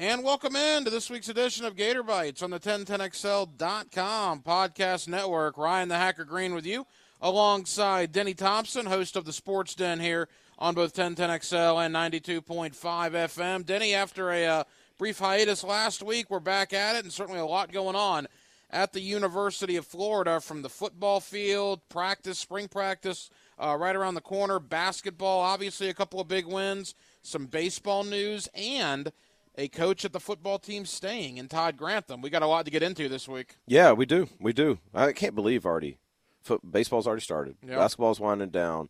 And welcome in to this week's edition of Gator Bites on the 1010XL.com podcast network. Ryan the Hacker Green with you, alongside Denny Thompson, host of the Sports Den here on both 1010XL and 92.5 FM. Denny, after a uh, brief hiatus last week, we're back at it, and certainly a lot going on at the University of Florida from the football field, practice, spring practice, uh, right around the corner, basketball, obviously a couple of big wins, some baseball news, and – a coach at the football team staying in Todd Grantham. We got a lot to get into this week. Yeah, we do. We do. I can't believe already. Foot, baseball's already started. Yep. Basketball's winding down.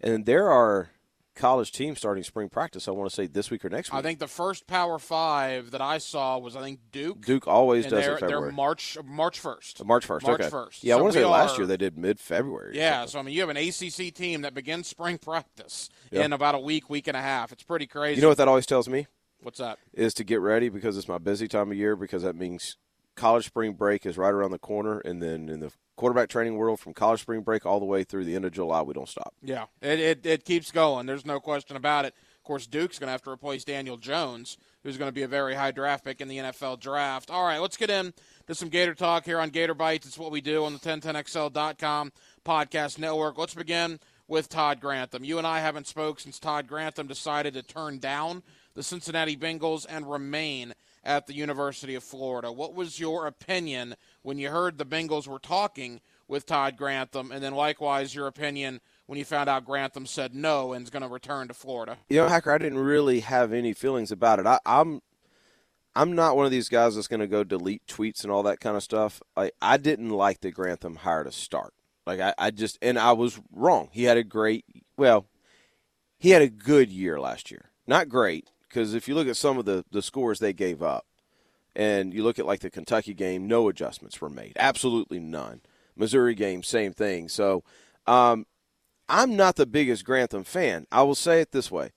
And there are college teams starting spring practice. I want to say this week or next week. I think the first Power Five that I saw was I think Duke. Duke always does they're, They're March March first. March first. March okay. first. Yeah, so I want to say last year they did mid February. Yeah, so I mean you have an ACC team that begins spring practice yep. in about a week, week and a half. It's pretty crazy. You know what that always tells me? What's that? Is to get ready because it's my busy time of year because that means college spring break is right around the corner, and then in the quarterback training world from college spring break all the way through the end of July, we don't stop. Yeah, it, it, it keeps going. There's no question about it. Of course, Duke's going to have to replace Daniel Jones, who's going to be a very high draft pick in the NFL draft. All right, let's get in to some Gator talk here on Gator Bites. It's what we do on the 1010XL.com podcast network. Let's begin with Todd Grantham. You and I haven't spoke since Todd Grantham decided to turn down the Cincinnati Bengals and remain at the University of Florida. What was your opinion when you heard the Bengals were talking with Todd Grantham, and then likewise your opinion when you found out Grantham said no and is going to return to Florida? You know, Hacker, I didn't really have any feelings about it. I, I'm I'm not one of these guys that's going to go delete tweets and all that kind of stuff. I I didn't like the Grantham hire to start. Like I, I just and I was wrong. He had a great well, he had a good year last year. Not great, because if you look at some of the, the scores they gave up, and you look at like the Kentucky game, no adjustments were made, absolutely none. Missouri game, same thing. So, um, I'm not the biggest Grantham fan. I will say it this way: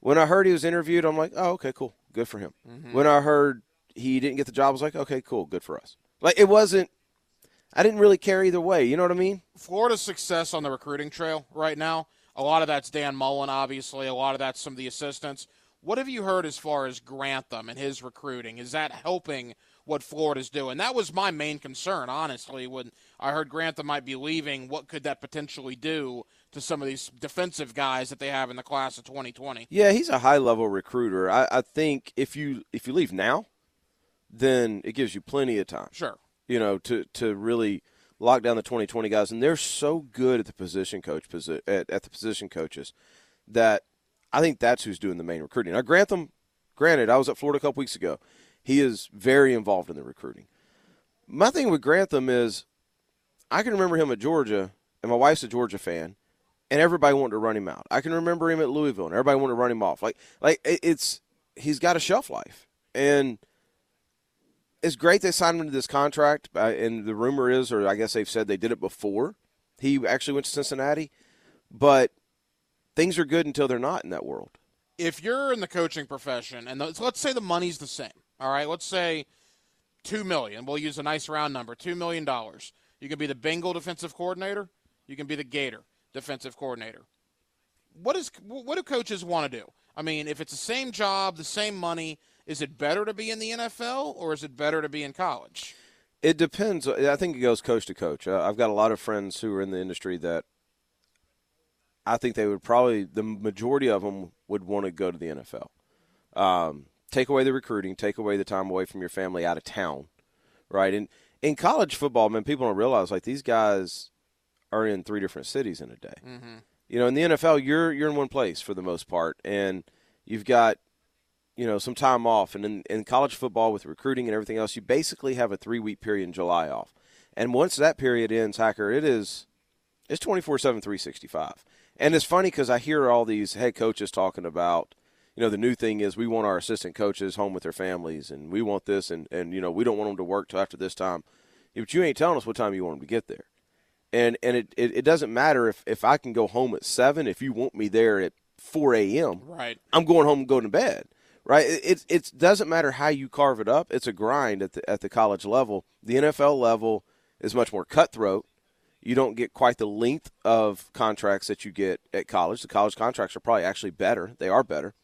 when I heard he was interviewed, I'm like, oh, okay, cool, good for him. Mm-hmm. When I heard he didn't get the job, I was like, okay, cool, good for us. Like it wasn't. I didn't really care either way. You know what I mean? Florida's success on the recruiting trail right now. A lot of that's Dan Mullen, obviously. A lot of that's some of the assistants. What have you heard as far as Grantham and his recruiting? Is that helping what Florida's doing? That was my main concern, honestly, when I heard Grantham might be leaving. What could that potentially do to some of these defensive guys that they have in the class of 2020? Yeah, he's a high level recruiter. I, I think if you if you leave now, then it gives you plenty of time. Sure. You know, to to really lock down the 2020 guys, and they're so good at the position coach at, at the position coaches that I think that's who's doing the main recruiting. Now, Grantham, granted, I was at Florida a couple weeks ago. He is very involved in the recruiting. My thing with Grantham is I can remember him at Georgia, and my wife's a Georgia fan, and everybody wanted to run him out. I can remember him at Louisville, and everybody wanted to run him off. Like, like it's he's got a shelf life, and it's great they signed him to this contract. Uh, and the rumor is, or I guess they've said they did it before he actually went to Cincinnati, but – things are good until they're not in that world. If you're in the coaching profession, and let's say the money's the same, all right, let's say two million. We'll use a nice round number, two million dollars. You can be the Bengal defensive coordinator. You can be the Gator defensive coordinator. What is what do coaches want to do? I mean, if it's the same job, the same money, is it better to be in the NFL or is it better to be in college? It depends. I think it goes coach to coach. Uh, I've got a lot of friends who are in the industry that I think they would probably the majority of them would want to go to the NFL. Um, take away the recruiting, take away the time away from your family out of town, right? And in college football, man, people don't realize like these guys are in three different cities in a day. Mm-hmm. You know, in the NFL, you're you're in one place for the most part, and you've got you know some time off. And in, in college football, with recruiting and everything else, you basically have a three week period in July off. And once that period ends, hacker, it is it's 24 7 365 and it's funny because I hear all these head coaches talking about, you know, the new thing is we want our assistant coaches home with their families, and we want this, and and you know we don't want them to work till after this time. But you ain't telling us what time you want them to get there, and and it, it, it doesn't matter if if I can go home at seven if you want me there at four a.m. Right, I'm going home and going to bed. Right, it it doesn't matter how you carve it up. It's a grind at the at the college level. The NFL level is much more cutthroat you don't get quite the length of contracts that you get at college. The college contracts are probably actually better. They are better,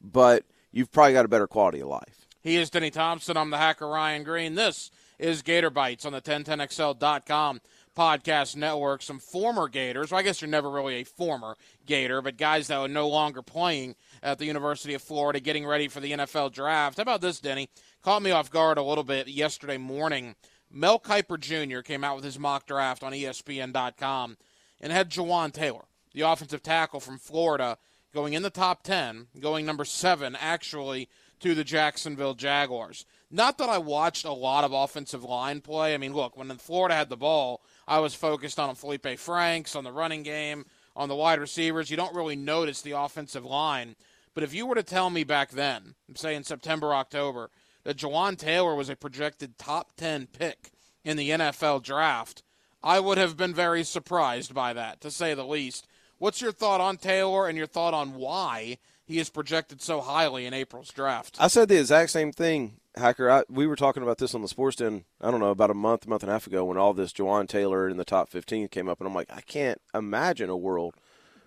but you've probably got a better quality of life. He is Denny Thompson. I'm the hacker Ryan Green. This is Gator Bites on the 1010XL.com podcast network. Some former Gators. Well, I guess you're never really a former Gator, but guys that are no longer playing at the University of Florida getting ready for the NFL draft. How about this, Denny? Caught me off guard a little bit yesterday morning. Mel Kiper Jr. came out with his mock draft on ESPN.com and had Jawaan Taylor, the offensive tackle from Florida, going in the top 10, going number seven, actually, to the Jacksonville Jaguars. Not that I watched a lot of offensive line play. I mean, look, when Florida had the ball, I was focused on Felipe Franks, on the running game, on the wide receivers. You don't really notice the offensive line. But if you were to tell me back then, say in September, October, that Jawaan Taylor was a projected top 10 pick in the NFL draft, I would have been very surprised by that, to say the least. What's your thought on Taylor and your thought on why he is projected so highly in April's draft? I said the exact same thing, Hacker. I, we were talking about this on the Sports Den, I don't know, about a month, month and a half ago when all this Jawaan Taylor in the top 15 came up, and I'm like, I can't imagine a world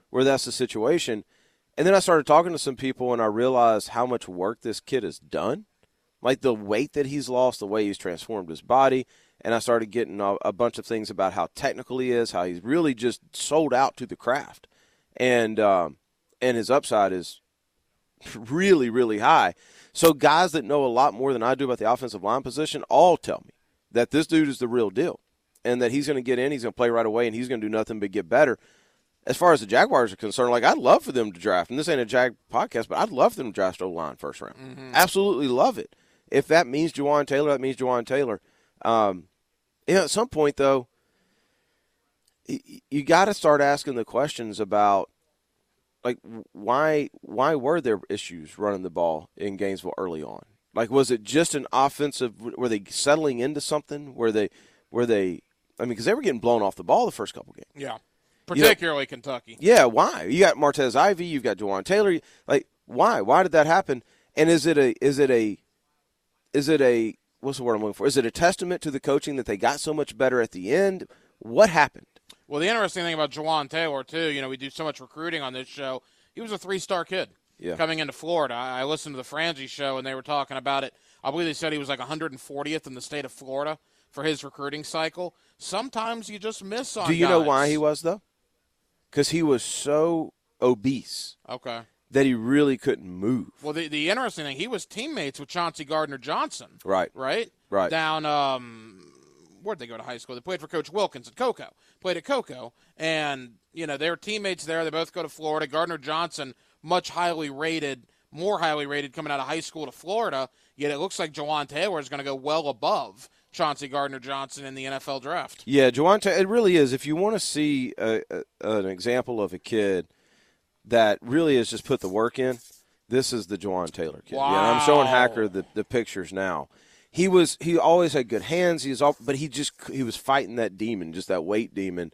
where that's the situation – and then I started talking to some people, and I realized how much work this kid has done. Like the weight that he's lost, the way he's transformed his body. And I started getting a, a bunch of things about how technical he is, how he's really just sold out to the craft. And, um, and his upside is really, really high. So guys that know a lot more than I do about the offensive line position all tell me that this dude is the real deal and that he's going to get in, he's going to play right away, and he's going to do nothing but get better as far as the Jaguars are concerned, like I'd love for them to draft, and this ain't a Jag podcast, but I'd love for them to draft O line first round. Mm-hmm. Absolutely love it. If that means Jawaan Taylor, that means Jawaan Taylor. Um, you know, at some point though, you, you got to start asking the questions about like why why were there issues running the ball in Gainesville early on? Like was it just an offensive? Were they settling into something? Were they were they? I mean, because they were getting blown off the ball the first couple games. Yeah particularly you know, Kentucky. Yeah, why? You got Martez Ivey, you've got Jawaan Taylor. Like, why? Why did that happen? And is it a is it a is it a what's the word I'm looking for? Is it a testament to the coaching that they got so much better at the end? What happened? Well, the interesting thing about Jawaan Taylor too, you know, we do so much recruiting on this show. He was a three-star kid yeah. coming into Florida. I listened to the Frangie show, and they were talking about it. I believe they said he was like 140th in the state of Florida for his recruiting cycle. Sometimes you just miss on. Do you guys. know why he was though? because he was so obese. Okay. That he really couldn't move. Well, the, the interesting thing, he was teammates with Chauncey Gardner Johnson. Right. Right? Right. Down, um, where'd they go to high school? They played for Coach Wilkins at Cocoa. Played at Cocoa. And, you know, they were teammates there. They both go to Florida. Gardner Johnson, much highly rated, more highly rated coming out of high school to Florida. Yet it looks like Jawaan Taylor is going to go well above Chauncey Gardner Johnson in the NFL draft. Yeah, Jawante, it really is. If you want to see a, a, an example of a kid that really has just put the work in, this is the Jawaan Taylor kid. Wow. Yeah, I'm showing Hacker the, the pictures now. He was he always had good hands. He was all, but he just he was fighting that demon, just that weight demon,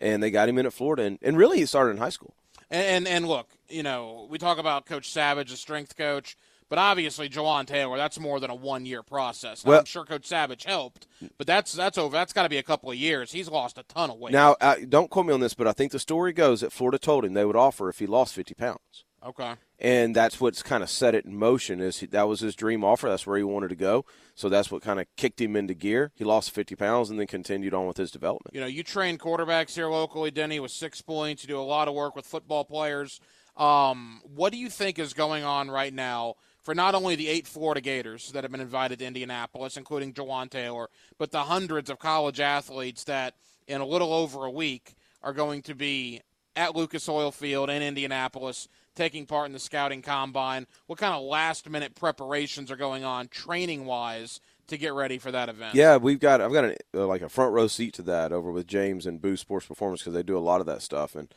and they got him in at Florida. And, and really, he started in high school. And, and and look, you know, we talk about Coach Savage, a strength coach. But obviously, Jawaan Taylor, that's more than a one year process. Now, well, I'm sure Coach Savage helped, but that's that's over. That's got to be a couple of years. He's lost a ton of weight. Now, uh, don't quote me on this, but I think the story goes that Florida told him they would offer if he lost 50 pounds. Okay. And that's what's kind of set it in motion. Is he, that was his dream offer? That's where he wanted to go. So that's what kind of kicked him into gear. He lost 50 pounds and then continued on with his development. You know, you train quarterbacks here locally, Denny, with six points. You do a lot of work with football players. Um, what do you think is going on right now for not only the eight Florida Gators that have been invited to Indianapolis, including Jawaan Taylor, but the hundreds of college athletes that in a little over a week are going to be at Lucas Oil Field in Indianapolis taking part in the scouting combine. What kind of last minute preparations are going on training wise to get ready for that event? Yeah, we've got I've got uh, like a front row seat to that over with James and Boost Sports Performance because they do a lot of that stuff and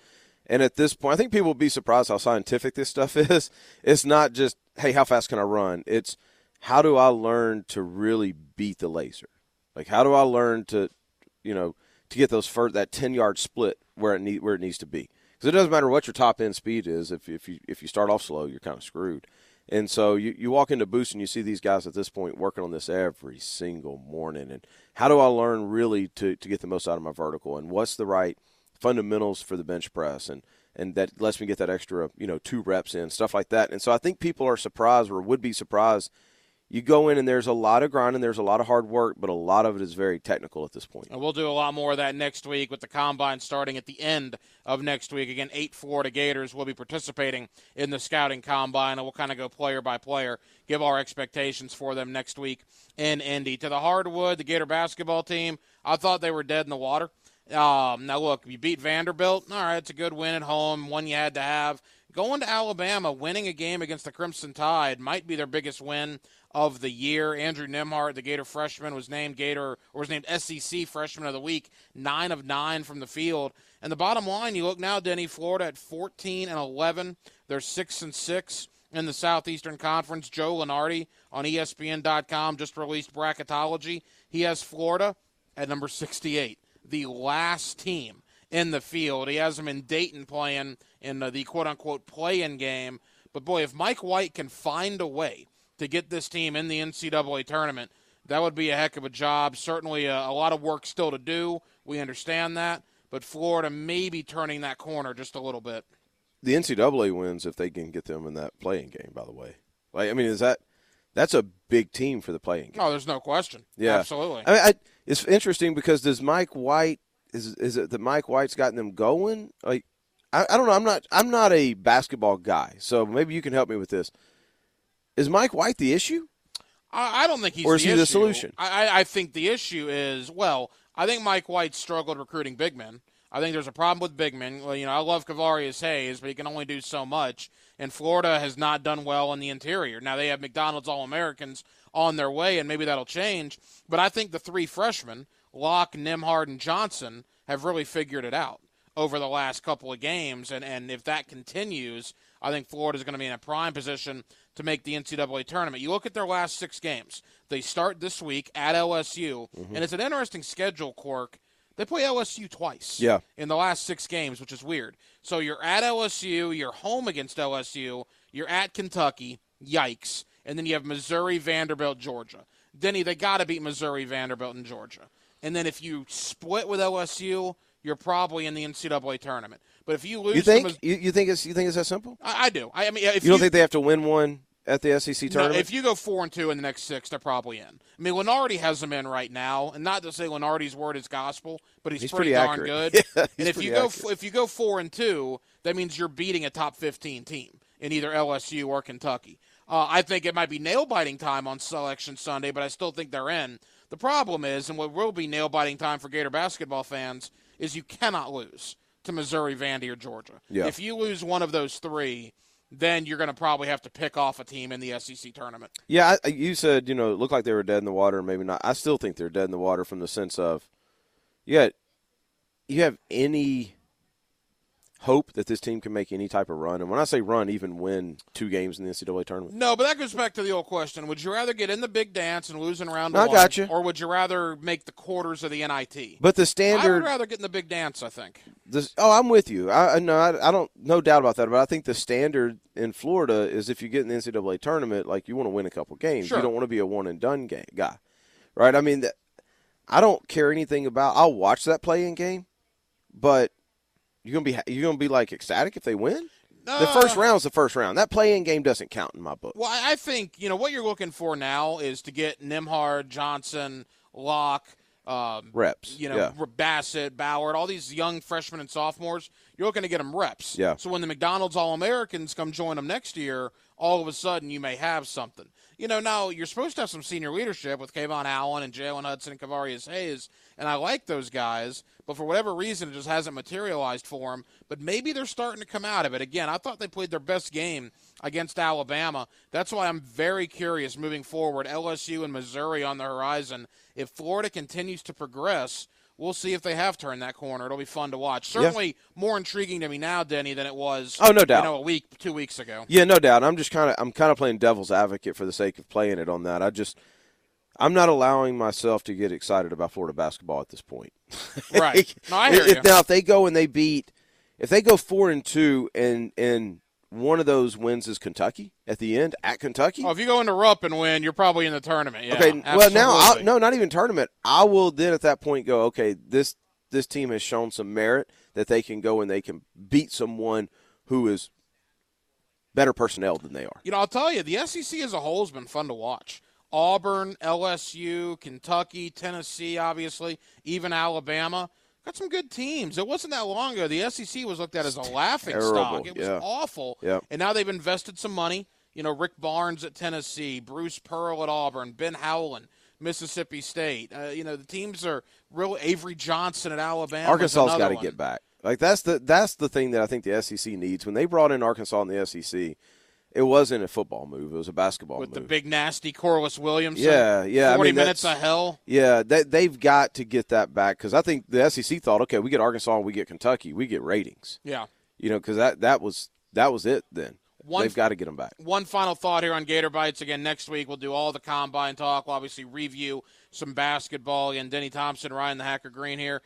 and at this point, I think people will be surprised how scientific this stuff is. It's not just, hey, how fast can I run? It's how do I learn to really beat the laser? Like, how do I learn to, you know, to get those first, that 10 yard split where it, need, where it needs to be? Because it doesn't matter what your top end speed is. If, if, you, if you start off slow, you're kind of screwed. And so you, you walk into Boost and you see these guys at this point working on this every single morning. And how do I learn really to, to get the most out of my vertical? And what's the right – fundamentals for the bench press and and that lets me get that extra you know two reps in stuff like that and so i think people are surprised or would be surprised you go in and there's a lot of grinding, there's a lot of hard work, but a lot of it is very technical at this point. And we'll do a lot more of that next week with the combine starting at the end of next week. Again, eight Florida Gators will be participating in the scouting combine, and we'll kind of go player by player, give our expectations for them next week in Indy. To the hardwood, the Gator basketball team, I thought they were dead in the water. Um, now, look, you beat Vanderbilt. All right, it's a good win at home, one you had to have. Going to Alabama, winning a game against the Crimson Tide might be their biggest win of the year. Andrew Nembhard, the Gator freshman, was named Gator or was named SEC Freshman of the Week, nine of nine from the field. And the bottom line, you look now, Denny, Florida at 14 and 11. They're six and six in the Southeastern Conference. Joe Lunardi on ESPN.com just released bracketology. He has Florida at number 68, the last team in the field. He has them in Dayton playing in uh, the quote unquote play in game. But boy, if Mike White can find a way to get this team in the NCAA tournament, that would be a heck of a job. Certainly a, a lot of work still to do. We understand that. But Florida may be turning that corner just a little bit. The NCAA wins if they can get them in that playing game, by the way. Like, I mean, is that that's a big team for the playing game? Oh, there's no question. Yeah, absolutely. I mean, I, it's interesting because does Mike White is is it that Mike White's gotten them going? Like, I, I don't know. I'm not I'm not a basketball guy, so maybe you can help me with this. Is Mike White the issue? I, I don't think he's or is the he issue. the solution? I, I think the issue is well, I think Mike White struggled recruiting big men. I think there's a problem with big men. Well, you know, I love Kevarrius Hayes, but he can only do so much. And Florida has not done well in the interior. Now they have McDonald's All Americans on their way, and maybe that'll change. But I think the three freshmen, Locke, Nembhard, and Johnson, have really figured it out over the last couple of games. And, and if that continues, I think Florida is going to be in a prime position to make the NCAA tournament. You look at their last six games. They start this week at LSU, Mm-hmm. and it's an interesting schedule, Cork. They play LSU twice Yeah. in the last six games, which is weird. So you're at LSU, you're home against LSU, you're at Kentucky, yikes, and then you have Missouri, Vanderbilt, Georgia. Denny, they got to beat Missouri, Vanderbilt, and Georgia. And then if you split with LSU, you're probably in the NCAA tournament. But if you lose, You to think Mis- you, you think it's you think it's that simple? I, I do. I, I mean, if You don't think they have to win one at the SEC no, tournament? if you go four and two in the next six, they're probably in. I mean, Lunardi has them in right now, and not to say Lunardi's word is gospel, but he's, He's pretty, pretty darn accurate. good. Yeah, and if you go if you go four and two, that means you're beating a top fifteen team in either LSU or Kentucky. Uh, I think it might be nail biting time on Selection Sunday, but I still think they're in. The problem is, and what will be nail biting time for Gator basketball fans, is you cannot lose to Missouri, Vandy, or Georgia. Yeah. If you lose one of those three, then you're going to probably have to pick off a team in the SEC tournament. Yeah, I, you said you know it looked like they were dead in the water, maybe not. I still think they're dead in the water from the sense of, you got, you have any hope that this team can make any type of run, and when I say run, even win two games in the NCAA tournament. No, but that goes back to the old question: Would you rather get in the big dance and lose in round No, I got you. or would you rather make the quarters of the NIT? But the standard, I would rather get in the big dance. I think. This, oh, I'm with you. I I- no, I, I don't, no doubt about that. But I think the standard in Florida is if you get in the NCAA tournament, like you want to win a couple games. Sure. You don't want to be a one and done game guy, right? I mean, that, I don't care anything about. I'll watch that playing game, but you're gonna be you're gonna be like ecstatic if they win. The first Uh, round's the first round. That play-in game doesn't count in my book. Well, I I think you know what you're looking for now is to get Nembhard, Johnson, Locke, um, Reps, You know, yeah. Bassett, Ballard, all these young freshmen and sophomores. You're looking to get them reps. Yeah. So when the McDonald's All Americans come join them next year, all of a sudden you may have something. You know, now you're supposed to have some senior leadership with KeVaughn Allen and Jalen Hudson and Kevarrius Hayes, and I like those guys, but for whatever reason, it just hasn't materialized for them. But maybe they're starting to come out of it. Again, I thought they played their best game against Alabama. That's why I'm very curious moving forward. LSU and Missouri on the horizon. If Florida continues to progress, we'll see if they have turned that corner. It'll be fun to watch. Certainly more intriguing to me now, Denny, than it was. Oh, no doubt. You know, a week, two weeks ago. Yeah, no doubt. I'm just kind of I'm kind of playing devil's advocate for the sake of playing it on that. I just I'm not allowing myself to get excited about Florida basketball at this point. Right. No, I hear If- you. Now, if they go and they beat, if they go four and two, and and one of those wins is Kentucky at the end at Kentucky. Oh, if you go into Rupp and win, you're probably in the tournament. Yeah, okay, well now I'll, no, not even tournament. I will then at that point go, okay, this this team has shown some merit that they can go and they can beat someone who is better personnel than they are. You know, I'll tell you, the SEC as a whole has been fun to watch. Auburn, LSU, Kentucky, Tennessee, obviously, even Alabama. Got some good teams. It wasn't that long ago. The SEC was looked at as a laughing Terrible, stock. It was yeah. awful. Yep. And now they've invested some money. You know, Rick Barnes at Tennessee, Bruce Pearl at Auburn, Ben Howland, Mississippi State. Uh, you know, the teams are real. Avery Johnson at Alabama. Arkansas's got to get back. Like that's the that's the thing that I think the SEC needs. When they brought in Arkansas in the SEC, it wasn't a football move; it was a basketball move. with move. the big nasty Corliss Williamson. Yeah, yeah, I Forty mean, minutes of hell. Yeah, they, they've got to get that back because I think the SEC thought, okay, we get Arkansas, we get Kentucky, we get ratings. Yeah. You know, because that that was that was it. Then One- they've got to get them back. One final thought here on Gator Bites. Again, next week we'll do all the combine talk. We'll obviously review some basketball. Again, Denny Thompson, Ryan the Hacker Green here.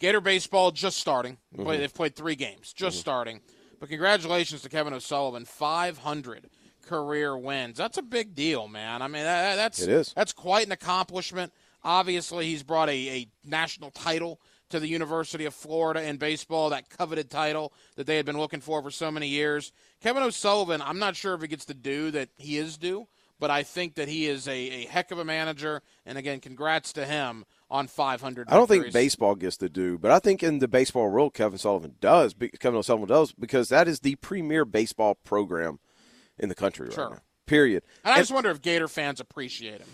Gator baseball just starting. Play, mm-hmm. they've played three games, just mm-hmm. starting. But congratulations to Kevin O'Sullivan, 500 career wins. That's a big deal, man. I mean, that, that's It is. that's quite an accomplishment. Obviously, he's brought a, a national title to the University of Florida in baseball, that coveted title that they had been looking for for so many years. Kevin O'Sullivan, I'm not sure if he gets the due that he is due, but I think that he is a, a heck of a manager. And again, congrats to him on 500. I don't think baseball gets the due, but I think in the baseball world, Kevin Sullivan does. Kevin Sullivan does because that is the premier baseball program in the country Sure. right now. Period. And I just wonder if Gator fans appreciate him.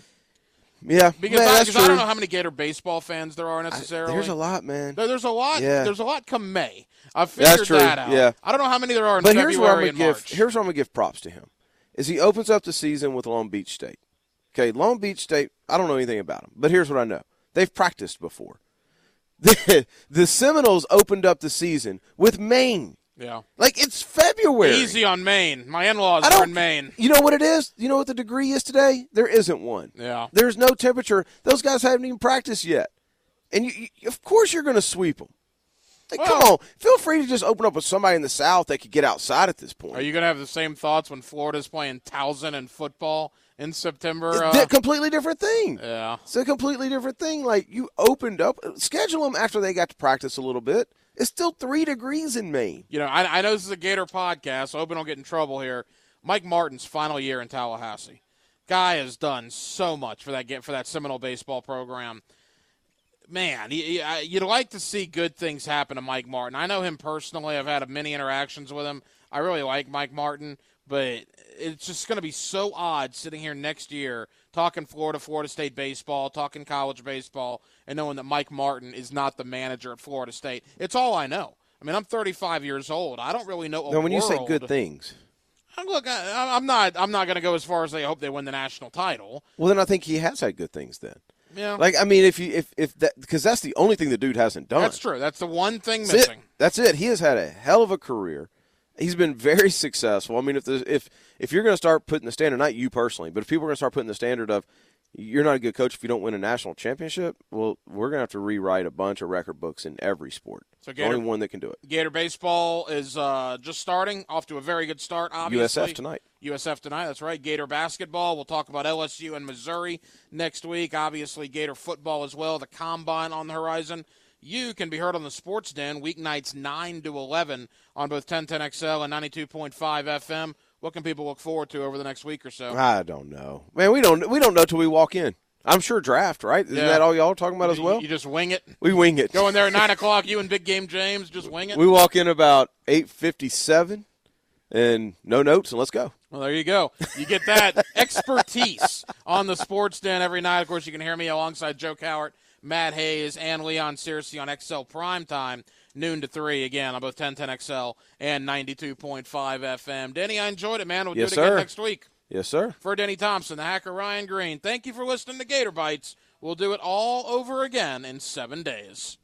yeah, Because, man, I, that's because I don't know how many Gator baseball fans there are necessarily. There's a lot, man. There- There's a lot. Yeah. There's a lot come May. I figured true, that out. yeah. I don't know how many there are in But here's where I'm gonna and give March. here's where I'm gonna give props to him. Is he opens up the season with Long Beach State. Okay, Long Beach State, I don't know anything about them, but here's what I know. They've practiced before. The, the Seminoles opened up the season with Maine. yeah. Like it's February. Easy on Maine. My in-laws are in Maine. You know what it is? You know what the degree is today? There isn't one. Yeah. There's no temperature. Those guys haven't even practiced yet. And you, you, of course you're going to sweep them. Like, come on. Feel free to just open up with somebody in the South that could get outside at this point. Are you going to have the same thoughts when Florida's playing Towson in football in September? It's Uh, a completely different thing. yeah. It's a completely different thing. Like you opened up, schedule them after they got to practice a little bit. It's still three degrees in Maine. You know, I, I know this is a Gator podcast, so I hope I don't get in trouble here. Mike Martin's final year in Tallahassee. Guy has done so much for that get for that Seminole baseball program. Man, you- you- I- you'd like to see good things happen to Mike Martin. I know him personally. I've had many interactions with him. I really like Mike Martin, but it's just going to be so odd sitting here next year talking Florida, Florida State baseball, talking college baseball, and knowing that Mike Martin is not the manager at Florida State. It's all I know. I mean, I'm 35 years old. I don't really know. A Now, when you say good things, uh, look, I, I'm not. I'm not going to go as far as they hope they win the national title. well, then I think he has had good things. Then, Yeah, like I mean, if you if if that because that's the only thing the dude hasn't done. that's true. That's the one thing That's missing. it. That's it. He has had a hell of a career. He's been very successful. I mean, if the, if if you're going to start putting the standard, not you personally, but if people are going to start putting the standard of you're not a good coach if you don't win a national championship, well, we're going to have to rewrite a bunch of record books in every sport. So the only one that can do it. Gator baseball is uh, just starting, off to a very good start. Obviously, USF tonight. USF tonight. That's right. Gator basketball. We'll talk about LSU and Missouri next week. Obviously, Gator football as well. The combine on the horizon. You can be heard on the Sports Den weeknights nine to eleven on both 1010XL and ninety two point five FM. What can people look forward to over the next week or so? I don't know, man. We don't we don't know till we walk in. I'm sure draft, right? Isn't Yeah. that all y'all are talking about as well? you just wing it. we wing it. Go in there at nine o'clock. You and Big Game James just wing it. We walk in about eight fifty seven, and no notes, and let's go. Well, there you go. You get that expertise on the Sports Den every night. Of course, you can hear me alongside Joe Cowart, Matt Hayes, and Leon Searcy on XL Prime Time, noon to 3, again, on both 1010XL and 92.5 FM. Denny, I enjoyed it, man. We'll Yes, do it again sir. next week. Yes, sir. For Denny Thompson, the hacker Ryan Green, thank you for listening to Gator Bites. We'll do it all over again in seven days.